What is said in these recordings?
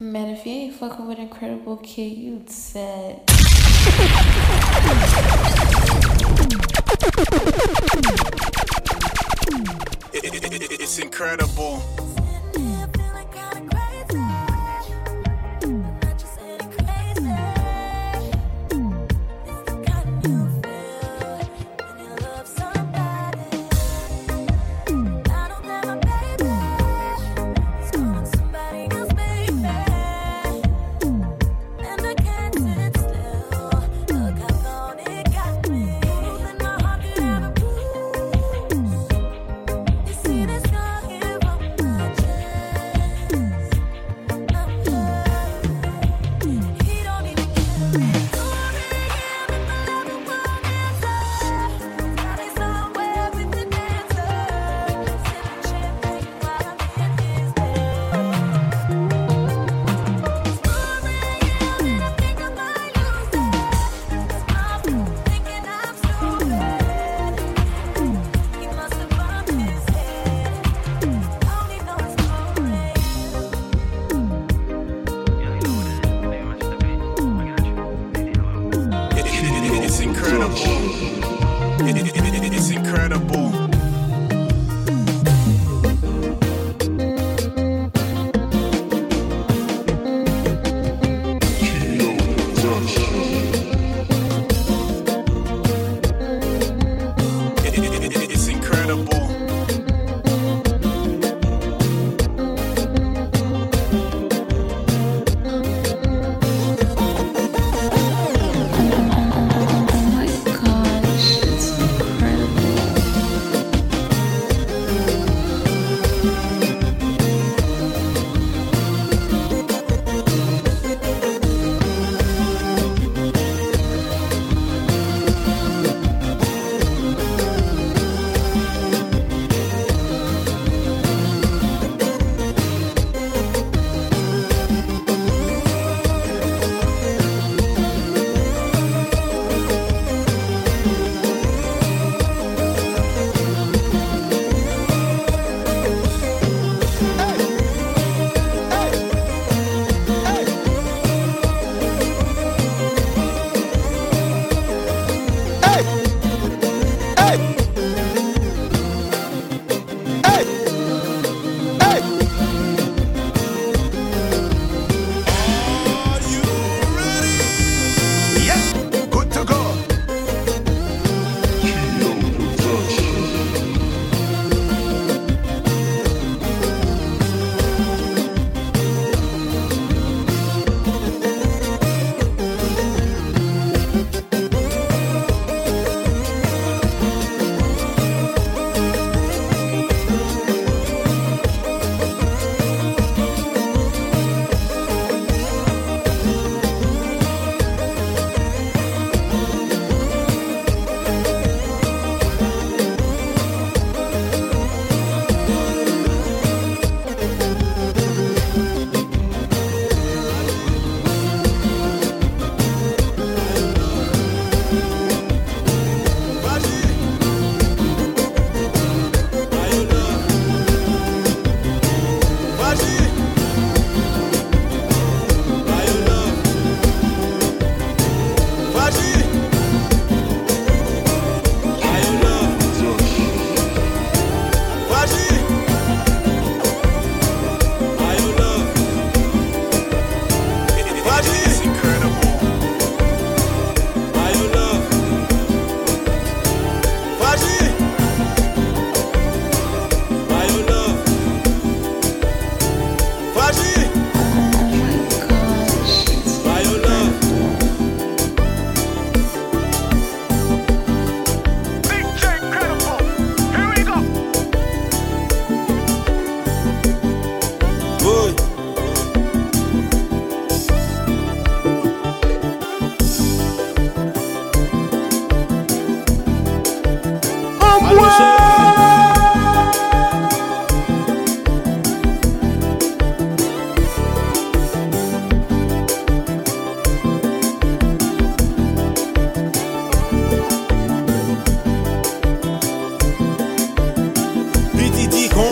Man, if you ain't fucking with Incredible Kid, you'd sad. It's incredible.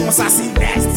um assim mestre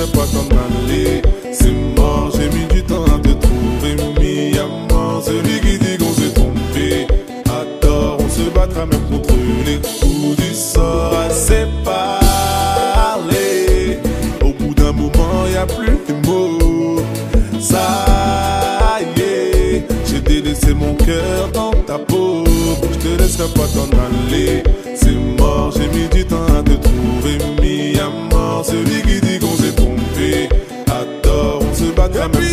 Laisserai pas t'en aller. C'est mort, j'ai mis du temps à te trouver. Mis à mort, celui qui dit qu'on s'est trompé. À tort, on se battra même contre les coups du sort à séparer. Au bout d'un moment, y a plus de mots. Ça y est, j'ai délaissé mon cœur dans ta peau. Je te laisserai pas t'en aller. C'est mort, j'ai mis du on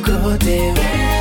Pete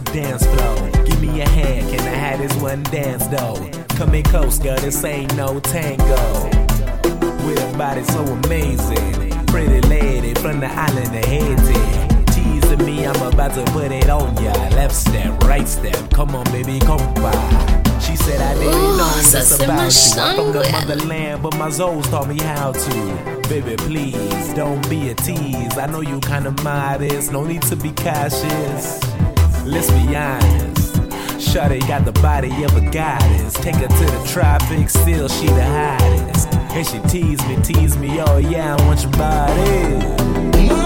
the dance floor, give me a hand, can I have this one dance though? Come in close, girl, this ain't no tango. With a body so amazing, pretty lady from the island of Haiti. Teasing me, I'm about to put it on ya. Left step, right step, come on, baby, come by. She said I didn't Ooh, know this about you. I'm from the motherland, but my Zoes taught me how to. Baby, please don't be a tease. I know you kinda modest, no need to be cautious. Let's be honest. Shawty got the body of a goddess. Take her to the tropics, still she the hottest. And she tease me, tease me, oh yeah, I want your body.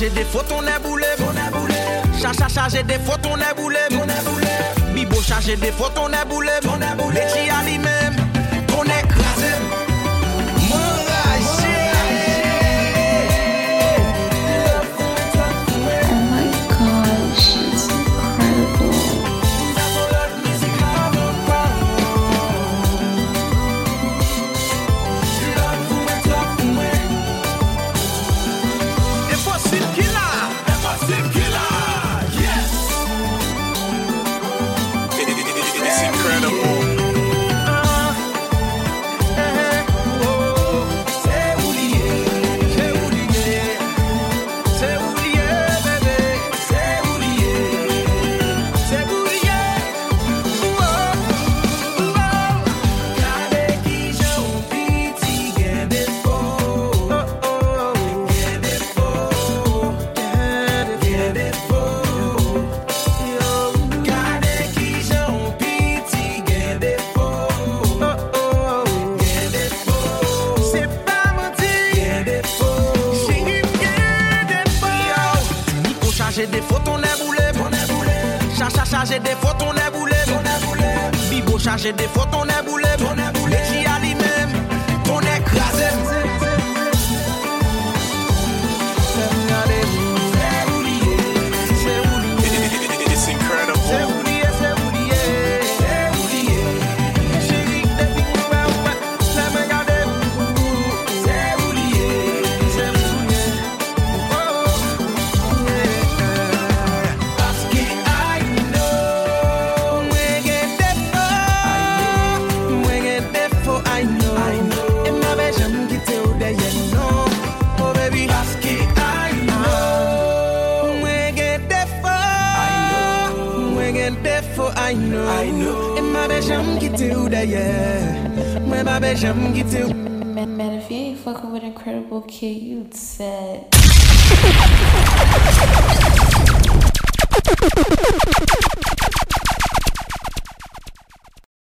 j'ai des fautes, on est boulé. Chacha, chargé des fautes, on est boulé. Bibo, chargé des fautes, on est boulé. Les chi à lui-même. chargé des fautes, on est boulé. Bibo chargé des fautes. yeah, yeah. When my bitch, I'm get to. Man, man, if you ain't fucking with Incredible Kid, you sad.